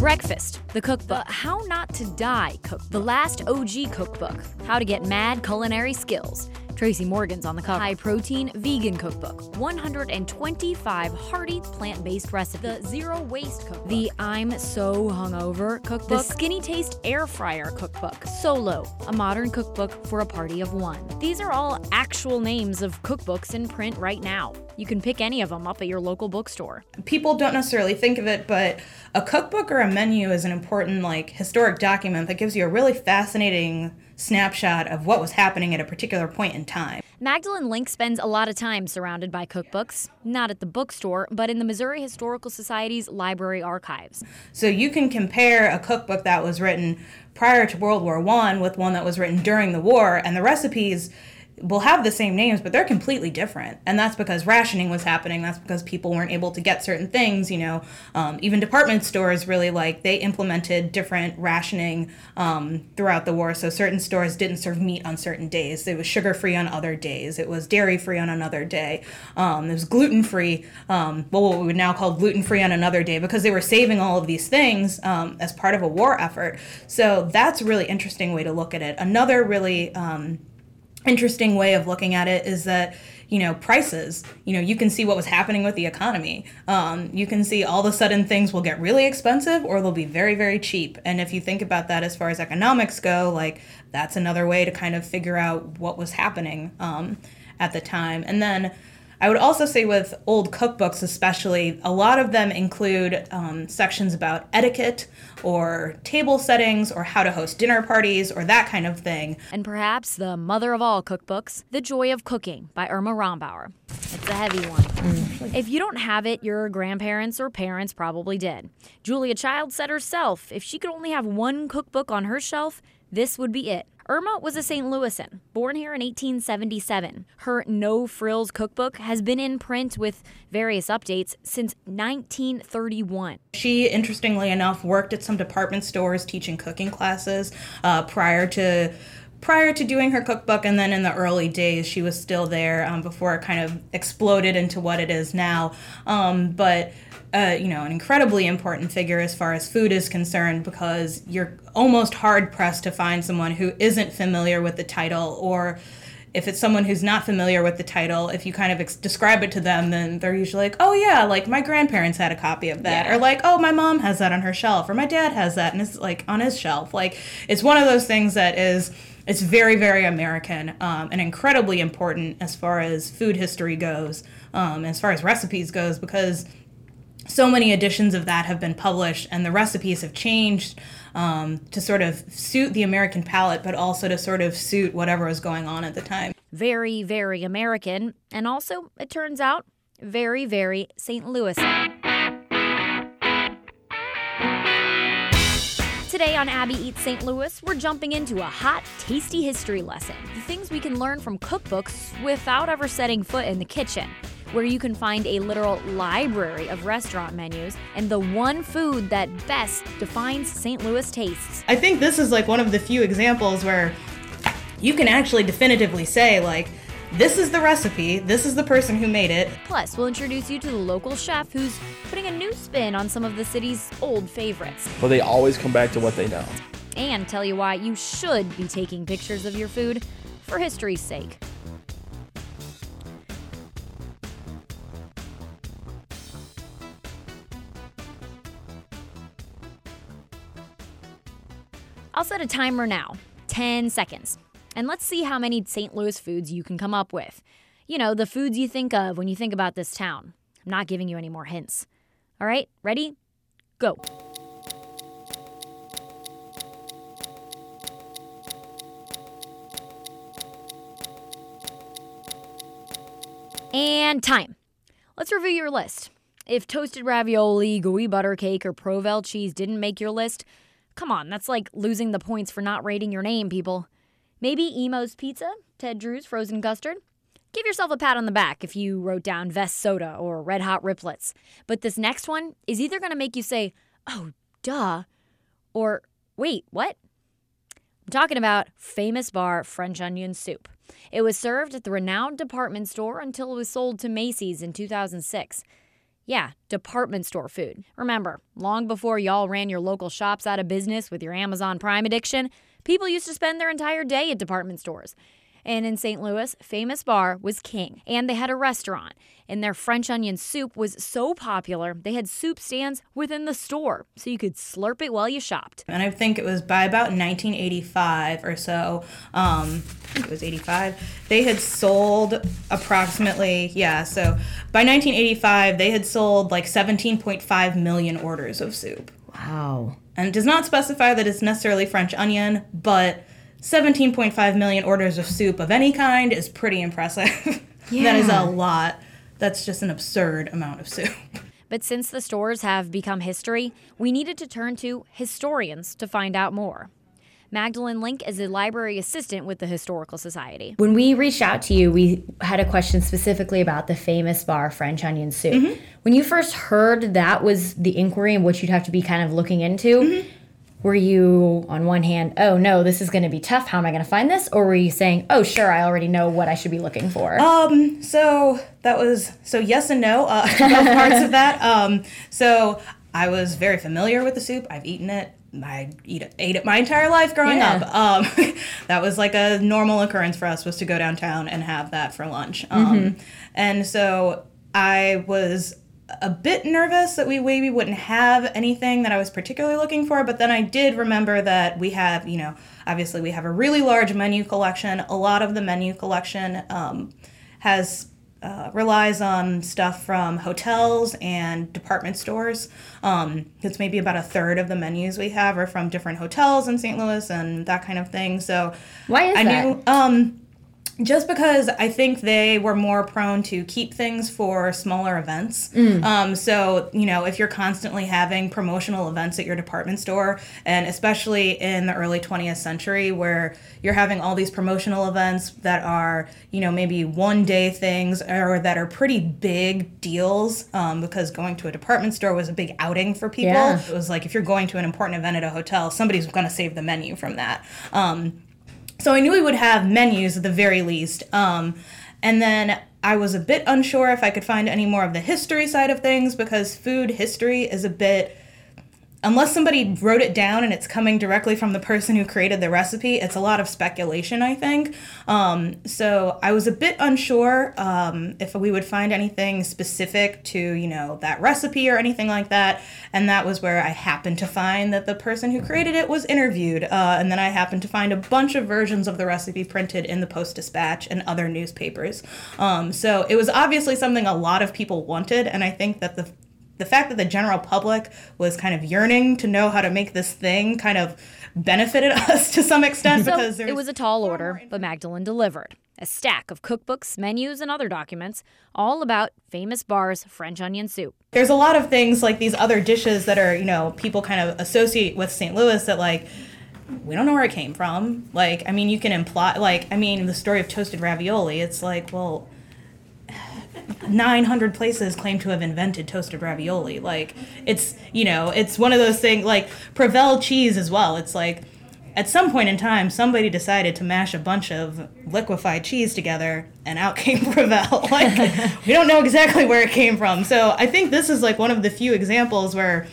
Breakfast, the cookbook. The How Not to Die cookbook. The last OG cookbook. How to get mad culinary skills. Tracy Morgan's on the cover. High protein vegan cookbook. 125 hearty plant based recipes. The zero waste cookbook. The I'm so hungover cookbook. The skinny taste air fryer cookbook. Solo, a modern cookbook for a party of one. These are all actual names of cookbooks in print right now. You can pick any of them up at your local bookstore. People don't necessarily think of it, but a cookbook or a menu is an important like historic document that gives you a really fascinating snapshot of what was happening at a particular point in time. Magdalene Link spends a lot of time surrounded by cookbooks, not at the bookstore, but in the Missouri Historical Society's library archives. So you can compare a cookbook that was written prior to World War I with one that was written during the war, and the recipes will have the same names, but they're completely different. And that's because rationing was happening. That's because people weren't able to get certain things. You know, um, even department stores really like they implemented different rationing um, throughout the war. So certain stores didn't serve meat on certain days. It was sugar free on other days. It was dairy free on another day. Um, it was gluten free. Um, well, what we would now call gluten free on another day because they were saving all of these things um, as part of a war effort. So that's a really interesting way to look at it. Another really um, interesting way of looking at it is that you know prices you know you can see what was happening with the economy. Um, you can see all of a sudden things will get really expensive or they'll be very very cheap. And if you think about that as far as economics go like that's another way to kind of figure out what was happening um, at the time. And then I would also say with old cookbooks, especially, a lot of them include um, sections about etiquette or table settings or how to host dinner parties or that kind of thing. And perhaps the mother of all cookbooks, The Joy of Cooking by Irma Rombauer. It's a heavy one. Mm. If you don't have it, your grandparents or parents probably did. Julia Child said herself if she could only have one cookbook on her shelf, this would be it. Irma was a St. Louisan, born here in 1877. Her No Frills cookbook has been in print with various updates since 1931. She, interestingly enough, worked at some department stores teaching cooking classes uh, prior to prior to doing her cookbook and then in the early days she was still there um, before it kind of exploded into what it is now um, but uh, you know an incredibly important figure as far as food is concerned because you're almost hard pressed to find someone who isn't familiar with the title or if it's someone who's not familiar with the title, if you kind of ex- describe it to them, then they're usually like, oh, yeah, like my grandparents had a copy of that. Yeah. Or like, oh, my mom has that on her shelf. Or my dad has that and it's like on his shelf. Like, it's one of those things that is it's very, very American um, and incredibly important as far as food history goes, um, as far as recipes goes, because so many editions of that have been published and the recipes have changed um, to sort of suit the American palate, but also to sort of suit whatever was going on at the time. Very, very American, and also, it turns out, very, very St. Louis. Today on Abby Eats St. Louis, we're jumping into a hot, tasty history lesson. The things we can learn from cookbooks without ever setting foot in the kitchen, where you can find a literal library of restaurant menus and the one food that best defines St. Louis tastes. I think this is like one of the few examples where you can actually definitively say, like, this is the recipe, this is the person who made it. Plus, we'll introduce you to the local chef who's putting a new spin on some of the city's old favorites. But they always come back to what they know. And tell you why you should be taking pictures of your food for history's sake. I'll set a timer now 10 seconds. And let's see how many St. Louis foods you can come up with. You know, the foods you think of when you think about this town. I'm not giving you any more hints. All right, ready? Go. And time. Let's review your list. If toasted ravioli, gooey butter cake, or Provel cheese didn't make your list, come on, that's like losing the points for not rating your name, people. Maybe Imo's Pizza, Ted Drewes Frozen Custard. Give yourself a pat on the back if you wrote down Vess Soda or Red Hot Riplets. But this next one is either going to make you say, oh, duh, or wait, what? I'm talking about Famous-Barr French Onion Soup. It was served at the renowned department store until it was sold to Macy's in 2006. Yeah, department store food. Remember, long before y'all ran your local shops out of business with your Amazon Prime addiction, people used to spend their entire day at department stores. And in St. Louis, Famous-Barr was king, and they had a restaurant. And their French onion soup was so popular, they had soup stands within the store, so you could slurp it while you shopped. And I think it was by about 1985 or so, um, I think it was 85, they had sold approximately, yeah, so by 1985, they had sold like 17.5 million orders of soup. Wow. And it does not specify that it's necessarily French onion, but 17.5 million orders of soup of any kind is pretty impressive. Yeah. that is a lot. That's just an absurd amount of soup. But since the stores have become history, we needed to turn to historians to find out more. Magdalene Link is a library assistant with the Historical Society. When we reached out to you, we had a question specifically about the Famous-Barr French onion soup. Mm-hmm. When you first heard that was the inquiry and what you'd have to be kind of looking into, Mm-hmm. were you on one hand, oh no, this is going to be tough. How am I going to find this? Or were you saying, oh sure, I already know what I should be looking for? Um, so that was so yes and no, uh, both parts of that. Um, so I was very familiar with the soup. I've eaten it. I eat ate it my entire life growing Yeah. up. Um, that was like a normal occurrence for us was to go downtown and have that for lunch. Um, and so I was a bit nervous that we maybe wouldn't have anything that I was particularly looking for, but then I did remember that we have, you know, obviously we have a really large menu collection. A lot of the menu collection um, has uh, relies on stuff from hotels and department stores. Um, it's maybe about a third of the menus we have are from different hotels in St. Louis and that kind of thing. So Why is I that? knew um, just because I think they were more prone to keep things for smaller events. Mm. Um, so, you know, if you're constantly having promotional events at your department store, and especially in the early 20th century where you're having all these promotional events that are, you know, maybe one day things or that are pretty big deals um, because going to a department store was a big outing for people. Yeah. It was like if you're going to an important event at a hotel, somebody's going to save the menu from that. Um, so I knew we would have menus at the very least. Um, and then I was a bit unsure if I could find any more of the history side of things because food history is a bit. Unless somebody wrote it down and it's coming directly from the person who created the recipe, it's a lot of speculation, I think. Um, so I was a bit unsure um, if we would find anything specific to, you know, that recipe or anything like that. And that was where I happened to find that the person who created it was interviewed. Uh, and then I happened to find a bunch of versions of the recipe printed in the Post Dispatch and other newspapers. Um, so it was obviously something a lot of people wanted. And I think that the the fact that the general public was kind of yearning to know how to make this thing kind of benefited us to some extent So because it was a tall order, but Magdalene delivered. A stack of cookbooks, menus, and other documents, all about Famous-Barr's French onion soup. there's a lot of things like these other dishes that are you know people kind of associate with St. Louis that like we don't know where it came from. Like I mean you can imply like I mean the story of toasted ravioli. It's like well. 900 places claim to have invented toasted ravioli. Like, it's, you know, it's one of those things, like Provel cheese as well. It's like, at some point in time, somebody decided to mash a bunch of liquefied cheese together, and out came Provel. Like, we don't know exactly where it came from. So I think this is like one of the few examples where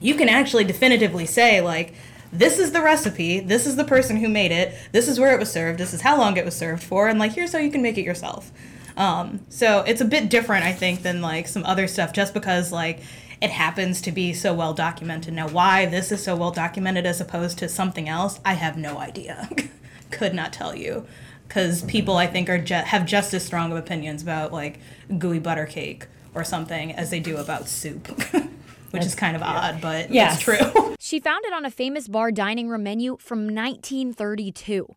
you can actually definitively say, like, this is the recipe, this is the person who made it, this is where it was served, this is how long it was served for, and like, here's how you can make it yourself. Um, so it's a bit different, I think, than like some other stuff, just because like it happens to be so well documented. Now, why this is so well documented as opposed to something else, I have no idea. Could not tell you, because people I think are ju- have just as strong of opinions about like gooey butter cake or something as they do about soup, which is kind of odd, but Yes. it's true. She found it on a Famous-Barr dining room menu from 1932.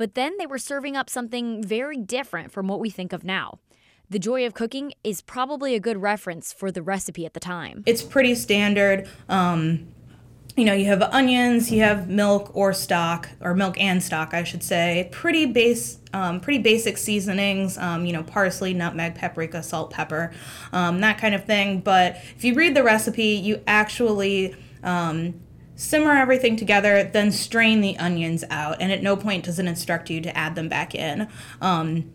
But then they were serving up something very different from what we think of now. The Joy of Cooking is probably a good reference for the recipe at the time. it's pretty standard. Um, you know, you have onions, you have milk or stock, or milk and stock, I should say. Pretty base, um, pretty basic seasonings. Um, you know, parsley, nutmeg, paprika, salt, pepper, um, that kind of thing. But if you read the recipe, you actually um, simmer everything together, then strain the onions out, and at no point does it instruct you to add them back in. Um,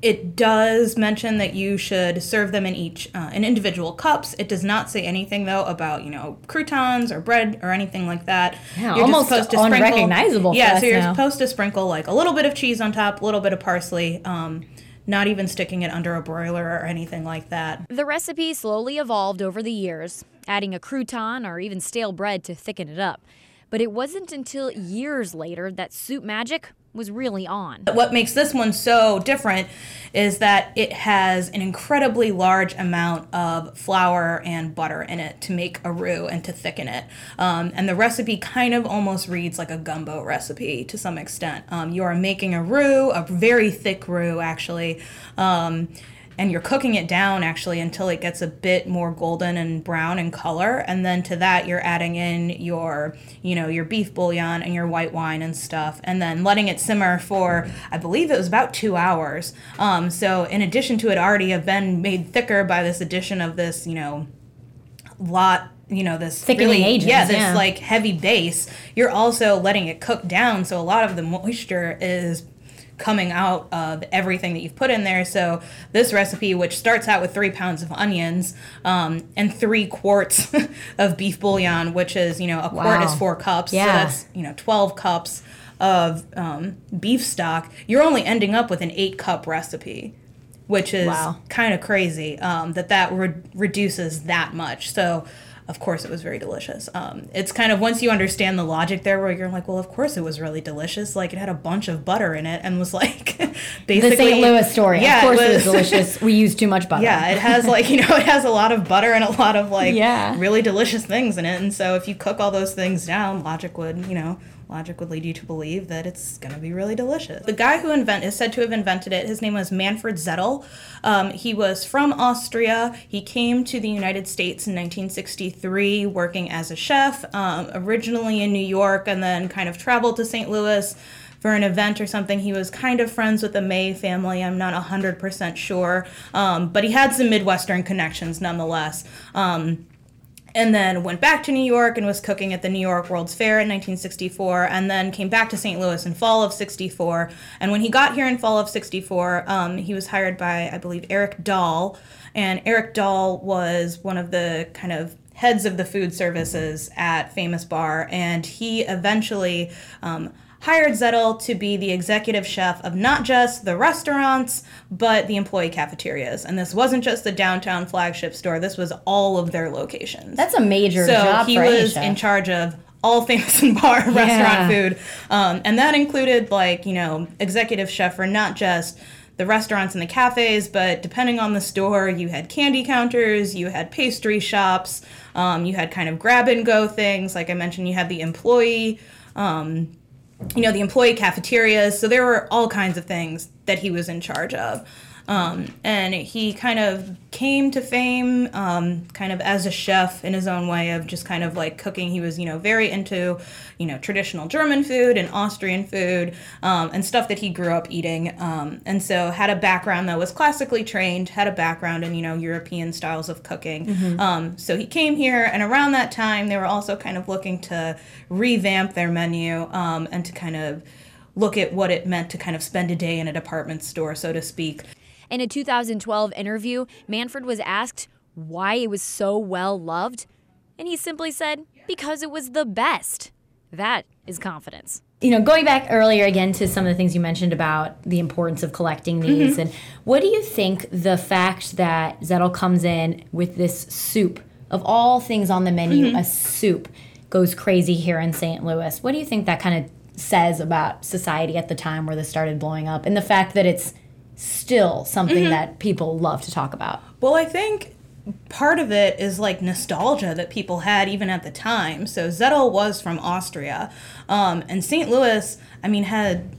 it does mention that you should serve them in each uh, in individual cups. It does not say anything though about you know croutons or bread or anything like that. Yeah, almost unrecognizable. Yeah, for so you're now. supposed to sprinkle like a little bit of cheese on top, a little bit of parsley. Um, not even sticking it under a broiler or anything like that. The recipe slowly evolved over the years, adding a crouton or even stale bread to thicken it up. But it wasn't until years later that soup magic was really on. What makes this one so different is that it has an incredibly large amount of flour and butter in it to make a roux and to thicken it. Um, and the recipe kind of almost reads like a gumbo recipe to some extent. Um, you are making a roux, a very thick roux actually. Um, and you're cooking it down actually until it gets a bit more golden and brown in color. And then to that you're adding in your you know your beef bouillon and your white wine and stuff. And then letting it simmer for i believe it was about two hours. Um, so in addition to it already have been made thicker by this addition of this you know lot you know this Thickening really agents, yeah this yeah. like heavy base you're also letting it cook down. So a lot of the moisture is coming out of everything that you've put in there. So this recipe, which starts out with three pounds of onions um, and three quarts of beef bouillon, which is you know a quart Wow. is four cups, Yeah. so that's you know twelve cups of um, beef stock. You're only ending up with an eight cup recipe. Which is Wow. kind of crazy um, that that re- reduces that much. So, of course, it was very delicious. Um, it's kind of once you understand the logic there, where you're like, well, of course it was really delicious. Like it had a bunch of butter in it and was like basically the St. Louis story. Yeah, of course, it was, was- delicious. We used too much butter. Yeah, it has like you know it has a lot of butter and a lot of like Yeah. really delicious things in it, and so if you cook all those things down, logic would you know logic would lead you to believe that it's going to be really delicious. The guy who invent is said to have invented it. His name was Manfred Zettel. Um, he was from Austria. He came to the United States in 1963, working as a chef, um, originally in New York, and then kind of traveled to St. Louis for an event or something. He was kind of friends with the May family. I'm not 100% sure. Um, but he had some Midwestern connections nonetheless. Um, and then went back to New York and was cooking at the New York World's Fair in 1964, and then came back to St. Louis in fall of 64. And when he got here in fall of 64, um, he was hired by, I believe, Eric Dahl. And Eric Dahl was one of the kind of heads of the food services at Famous-Barr, and he eventually um, hired Zettel to be the executive chef of not just the restaurants, but the employee cafeterias. And this wasn't just the downtown flagship store, this was all of their locations. That's a major so job he for any was in charge of all famous and bar restaurant food. Um, and that included, like, you know, executive chef for not just the restaurants and the cafes, but depending on the store, you had candy counters, you had pastry shops, um, you had kind of grab and go things. Like I mentioned, you had the employee um, you know, the employee cafeterias. So there were all kinds of things that he was in charge of. Um, and he kind of came to fame um, kind of as a chef in his own way of just kind of like cooking. He was, you know, very into, you know, traditional German food and Austrian food um, and stuff that he grew up eating. Um, and so had a background that was classically trained, had a background in, you know, European styles of cooking. Um, so he came here, and around that time, they were also kind of looking to revamp their menu um, and to kind of look at what it meant to kind of spend a day in a department store, so to speak. In a 2012 interview, Manfred was asked why it was so well loved, and he simply said, because it was the best. That is confidence. you know, going back earlier again to some of the things you mentioned about the importance of collecting these, mm-hmm. and what do you think the fact that Zettel comes in with this soup of all things on the menu, mm-hmm. a soup goes crazy here in St. Louis? What do you think that kind of says about society at the time where this started blowing up, and the fact that it's still something that people love to talk about? Well, I think part of it is like nostalgia that people had even at the time. So Zettel was from Austria, um, and St. Louis, I mean, had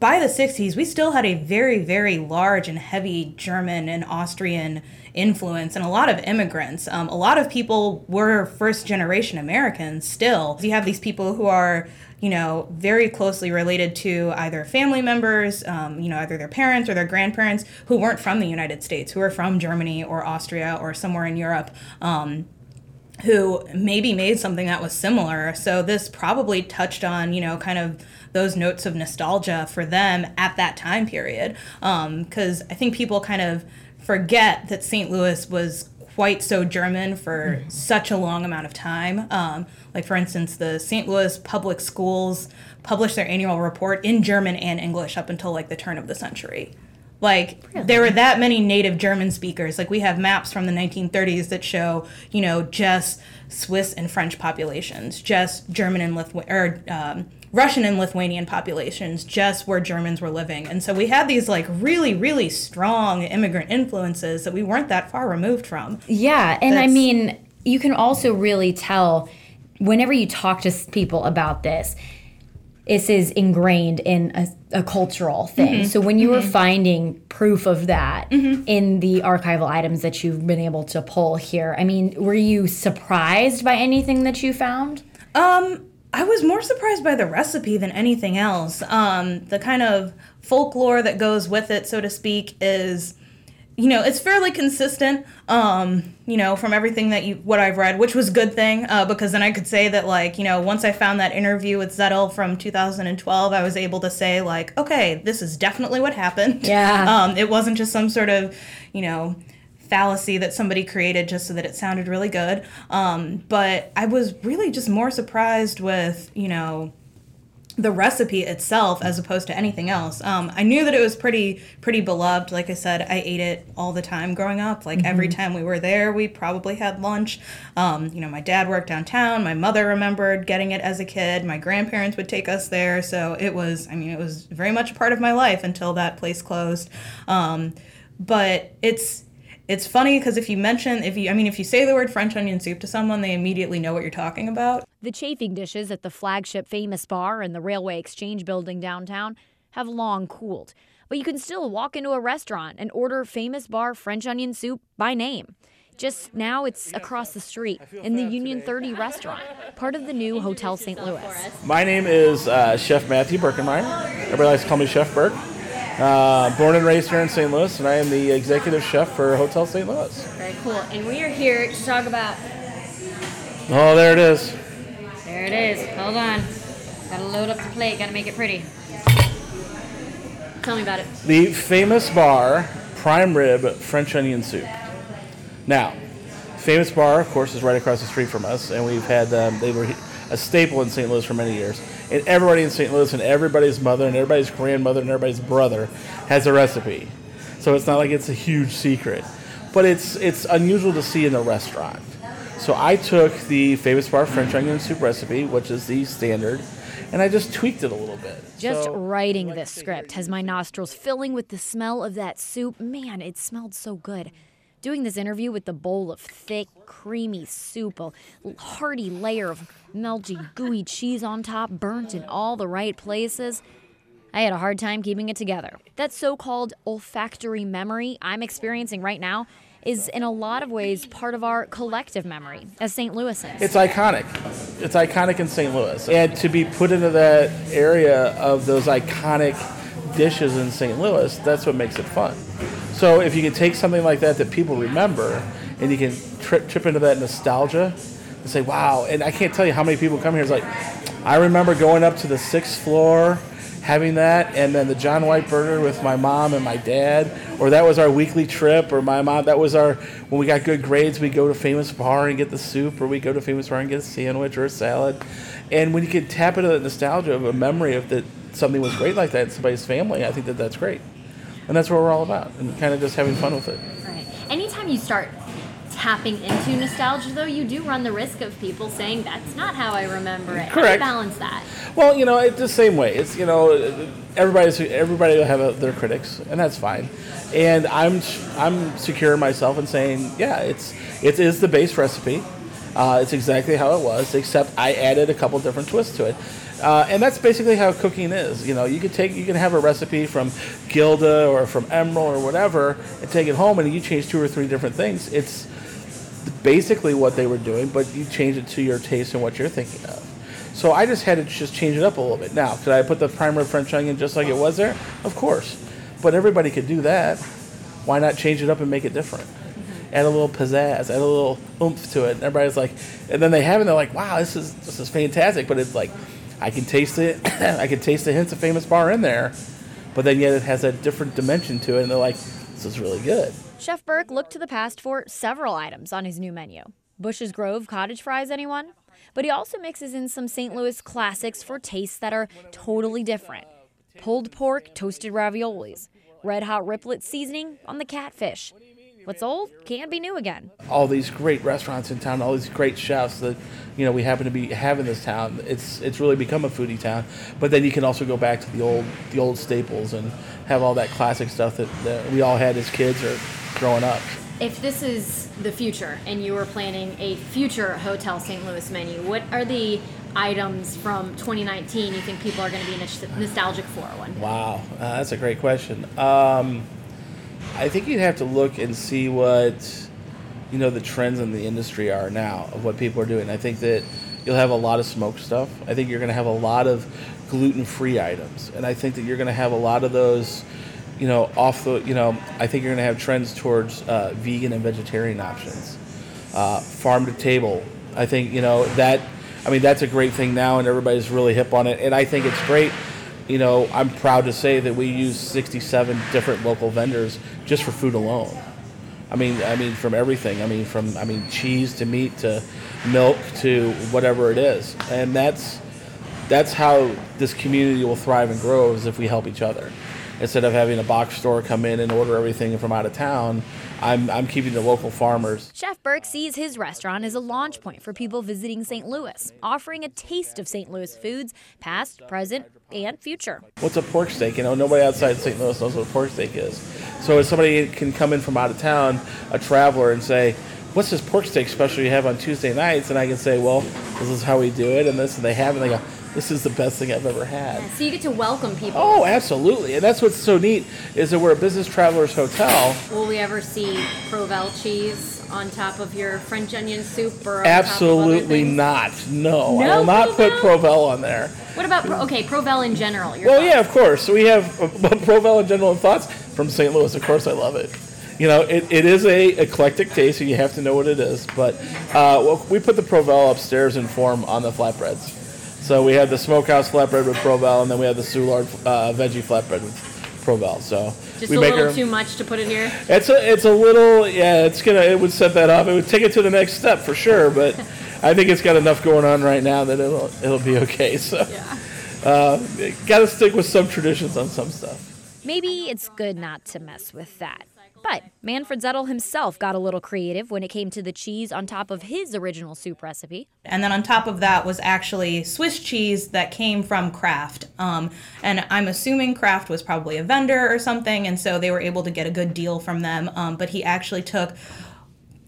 by the 60s, we still had a very, very large and heavy German and Austrian influence and a lot of immigrants. Um, a lot of people were first generation Americans still. You have these people who are, you know, very closely related to either family members, um, you know, either their parents or their grandparents who weren't from the United States, who are from Germany or Austria or somewhere in Europe. Um, who maybe made something that was similar. So this probably touched on, you know, kind of those notes of nostalgia for them at that time period. Because um, I think people kind of forget that St. Louis was quite so German for mm-hmm. such a long amount of time. Um, like, for instance, the St. Louis public schools published their annual report in German and English up until like the turn of the century. Like really? there were that many native German speakers. Like we have maps from the 1930s that show, you know, just Swiss and French populations, just German and Lithuanian or um, Russian and Lithuanian populations, just where Germans were living. And so we had these like really, really strong immigrant influences that we weren't that far removed from. Yeah, and That's, I mean, you can also really tell whenever you talk to people about this this is ingrained in a, a cultural thing. Mm-hmm. So when you mm-hmm. were finding proof of that mm-hmm. in the archival items that you've been able to pull here, I mean, were you surprised by anything that you found? Um, I was more surprised by the recipe than anything else. Um, the kind of folklore that goes with it, so to speak, is you know it's fairly consistent um you know from everything that you what i've read which was a good thing uh, because then i could say that like you know once i found that interview with zettel from 2012 i was able to say like okay this is definitely what happened yeah um it wasn't just some sort of you know fallacy that somebody created just so that it sounded really good um but i was really just more surprised with you know the recipe itself as opposed to anything else. Um, I knew that it was pretty pretty beloved. Like I said, I ate it all the time growing up. Like mm-hmm. every time we were there, we probably had lunch. Um, you know, my dad worked downtown. My mother remembered getting it as a kid. My grandparents would take us there. So it was, I mean, it was very much a part of my life until that place closed. Um, but it's it's funny because if you mention if you i mean if you say the word french onion soup to someone they immediately know what you're talking about the chafing dishes at the flagship Famous-Barr in the railway exchange building downtown have long cooled but you can still walk into a restaurant and order Famous-Barr french onion soup by name just now it's across the street in the Union 30 restaurant, part of the new Hotel St. Louis. My name is uh, Chef Matthew Birkenmeyer. Everybody likes to call me Chef Burke. Uh, born and raised here in St. Louis, and I am the executive chef for Hotel St. Louis. Very cool. And we are here to talk about. Oh, there it is. There it is. Hold on. Gotta load up the plate. Gotta make it pretty. Tell me about it. The Famous-Barr prime rib French onion soup. Now, Famous-Barr, of course, is right across the street from us, and we've had them. They were a staple in St. Louis for many years. And everybody in St. Louis and everybody's mother and everybody's grandmother and everybody's brother has a recipe. So it's not like it's a huge secret. But it's it's unusual to see in a restaurant. So I took the Famous-Barr French onion soup recipe, which is the standard, and I just tweaked it a little bit. Just so, writing this script has my nostrils filling with the smell of that soup. Man, it smelled so good. Doing this interview with the bowl of thick, creamy soup, a hearty layer of melty, gooey cheese on top, burnt in all the right places, I had a hard time keeping it together. That so called olfactory memory I'm experiencing right now is in a lot of ways part of our collective memory as St. Louisans. It's iconic. It's iconic in St. Louis. And to be put into that area of those iconic dishes in St. Louis, that's what makes it fun. So if you can take something like that that people remember, and you can trip trip into that nostalgia, and say, "Wow!" And I can't tell you how many people come here. It's like, I remember going up to the sixth floor, having that, and then the John White Burger with my mom and my dad, or that was our weekly trip, or my mom. That was our when we got good grades, we go to Famous-Barr and get the soup, or we go to Famous-Barr and get a sandwich or a salad. And when you can tap into that nostalgia of a memory of that something was great like that in somebody's family, I think that that's great and that's what we're all about, and kind of just having fun with it. Right. Anytime you start tapping into nostalgia, though, you do run the risk of people saying that's not how I remember it. Correct. How do you balance that? Well, you know, it's the same way. It's you know, everybody's everybody will have a, their critics, and that's fine. And I'm I'm secure in myself in saying, yeah, it's it is the base recipe. Uh, it's exactly how it was, except I added a couple different twists to it. Uh, and that's basically how cooking is. You know, you can take, you can have a recipe from Gilda or from Emeril or whatever, and take it home, and you change two or three different things. It's basically what they were doing, but you change it to your taste and what you're thinking of. So I just had to just change it up a little bit. Now, could I put the primer French onion just like it was there? Of course, but everybody could do that. Why not change it up and make it different? add a little pizzazz, add a little oomph to it. And everybody's like, and then they have it, and they're like, wow, this is this is fantastic. But it's like, I can taste it, I can taste the hints of Famous-Barr in there, but then yet it has a different dimension to it, and they're like, this is really good. Chef Burke looked to the past for several items on his new menu. Busch's Grove cottage fries, anyone? But he also mixes in some St. Louis classics for tastes that are totally different. Pulled pork, toasted raviolis, red hot riplet seasoning on the catfish. What's old can't be new again. All these great restaurants in town, all these great chefs that you know we happen to be have in this town. It's it's really become a foodie town. But then you can also go back to the old the old staples and have all that classic stuff that, that we all had as kids or growing up. If this is the future and you were planning a future Hotel St. Louis menu, what are the items from 2019 you think people are going to be nostalgic for? One. Wow, uh, that's a great question. Um, I think you'd have to look and see what you know the trends in the industry are now of what people are doing. I think that you'll have a lot of smoke stuff. I think you're going to have a lot of gluten-free items, and I think that you're going to have a lot of those. You know, off the. You know, I think you're going to have trends towards uh, vegan and vegetarian options, uh, farm to table. I think you know that I mean, that's a great thing now, and everybody's really hip on it. And I think it's great. You know, I'm proud to say that we use 67 different local vendors just for food alone. I mean, I mean, from everything. I mean, from I mean, cheese to meat to milk to whatever it is, and that's that's how this community will thrive and grow is if we help each other. Instead of having a box store come in and order everything from out of town, I'm, I'm keeping the local farmers. Chef Burke sees his restaurant as a launch point for people visiting St. Louis, offering a taste of St. Louis foods, past, present, and future. What's a pork steak? You know, nobody outside St. Louis knows what a pork steak is. So if somebody can come in from out of town, a traveler, and say, what's this pork steak special you have on Tuesday nights? And I can say, well, this is how we do it, and this, and they have it, and they go, this is the best thing I've ever had. Yeah, so you get to welcome people. Oh, absolutely. And that's what's so neat is that we're a business travelers hotel. Will we ever see Provel cheese on top of your French onion soup or Absolutely not. No, no, I will not Provel? put Provel on there. What about okay, Provel in general? well, thoughts? yeah, of course. We have uh, Provel in general thoughts from St. Louis. Of course, I love it you know, it, it is a eclectic taste, and you have to know what it is. But uh, well, we put the Provel upstairs in form on the flatbreads. So we had the smokehouse flatbread with Provel, and then we had the Soulard uh, veggie flatbread with Provel. So just we a little too much to put in here. It's a it's a little yeah. It's gonna it would set that up. It would take it to the next step for sure. But I think it's got enough going on right now that it'll it'll be okay. So yeah. uh, got to stick with some traditions on some stuff. Maybe it's good not to mess with that. But Manfred Zettel himself got a little creative when it came to the cheese on top of his original soup recipe. And then on top of that was actually Swiss cheese that came from Kraft. Um, and I'm assuming Kraft was probably a vendor or something, and so they were able to get a good deal from them. Um, but he actually took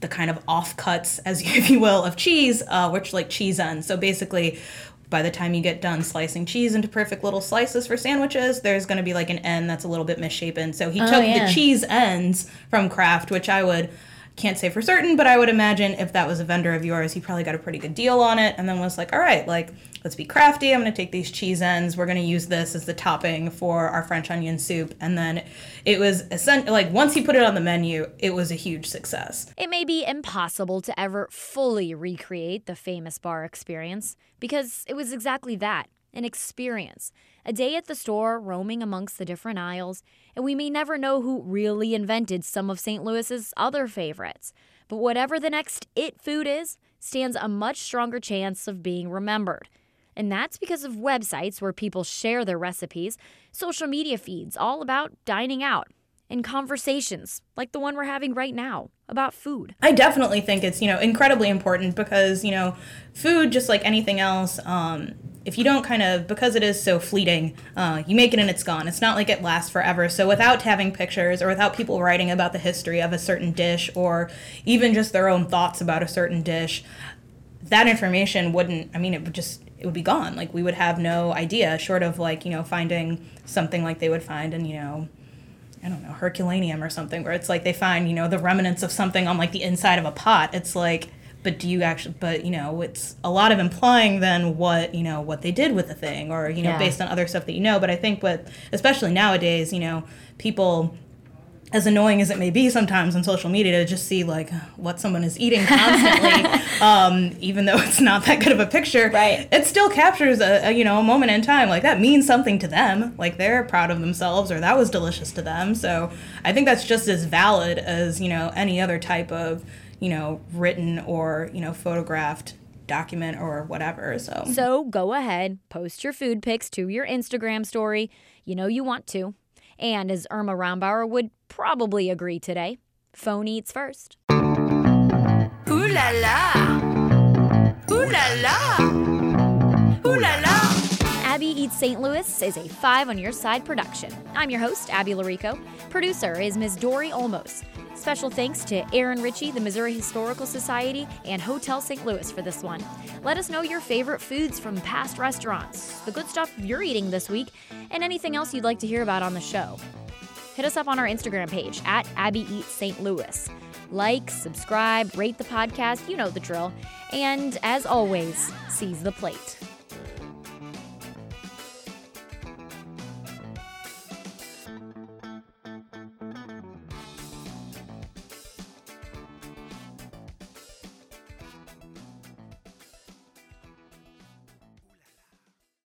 the kind of offcuts, as if you will, of cheese, uh, which like cheese ends. So basically, by the time you get done slicing cheese into perfect little slices for sandwiches, there's going to be like an end that's a little bit misshapen. So he oh, took yeah. the cheese ends from Kraft, which I would can't say for certain, but I would imagine if that was a vendor of yours, he probably got a pretty good deal on it and then was like, all right, like, let's be crafty. I'm going to take these cheese ends. We're going to use this as the topping for our French onion soup. And then it was essentially like once he put it on the menu, it was a huge success. It may be impossible to ever fully recreate the Famous-Barr experience because it was exactly that an experience, a day at the store roaming amongst the different aisles, and we may never know who really invented some of St. Louis's other favorites. But whatever the next it food is, stands a much stronger chance of being remembered. And that's because of websites where people share their recipes, social media feeds all about dining out, and conversations like the one we're having right now about food. I definitely think it's, you know, incredibly important because, you know, food, just like anything else, um, if you don't kind of, because it is so fleeting, uh, you make it and it's gone. It's not like it lasts forever. So without having pictures or without people writing about the history of a certain dish or even just their own thoughts about a certain dish, that information wouldn't, I mean, it would just, it would be gone. Like we would have no idea, short of like, you know, finding something like they would find in, you know, I don't know, Herculaneum or something, where it's like they find, you know, the remnants of something on like the inside of a pot. It's like, but do you actually, but, you know, it's a lot of implying then what, you know, what they did with the thing or, you know, yeah. based on other stuff that you know. But I think what, especially nowadays, you know, people as annoying as it may be sometimes on social media to just see like what someone is eating constantly, um, even though it's not that good of a picture, Right. It still captures a, a you know a moment in time. Like that means something to them. Like they're proud of themselves or that was delicious to them. So I think that's just as valid as you know any other type of you know written or you know photographed document or whatever. So So go ahead, post your food pics to your Instagram story. You know you want to. And as Irma Rombauer would probably agree today, phone eats first. Ooh la la. Ooh la la. Ooh la la. Abby Eats St. Louis is a five on your side production. I'm your host, Abby Llorico. Producer is Ms. Dory Olmos. Special thanks to Aaron Ritchie, the Missouri Historical Society, and Hotel St. Louis for this one. Let us know your favorite foods from past restaurants, the good stuff you're eating this week, and anything else you'd like to hear about on the show. Hit us up on our Instagram page at Abby Eats St. Louis. Like, subscribe, rate the podcast, you know the drill. And as always, seize the plate.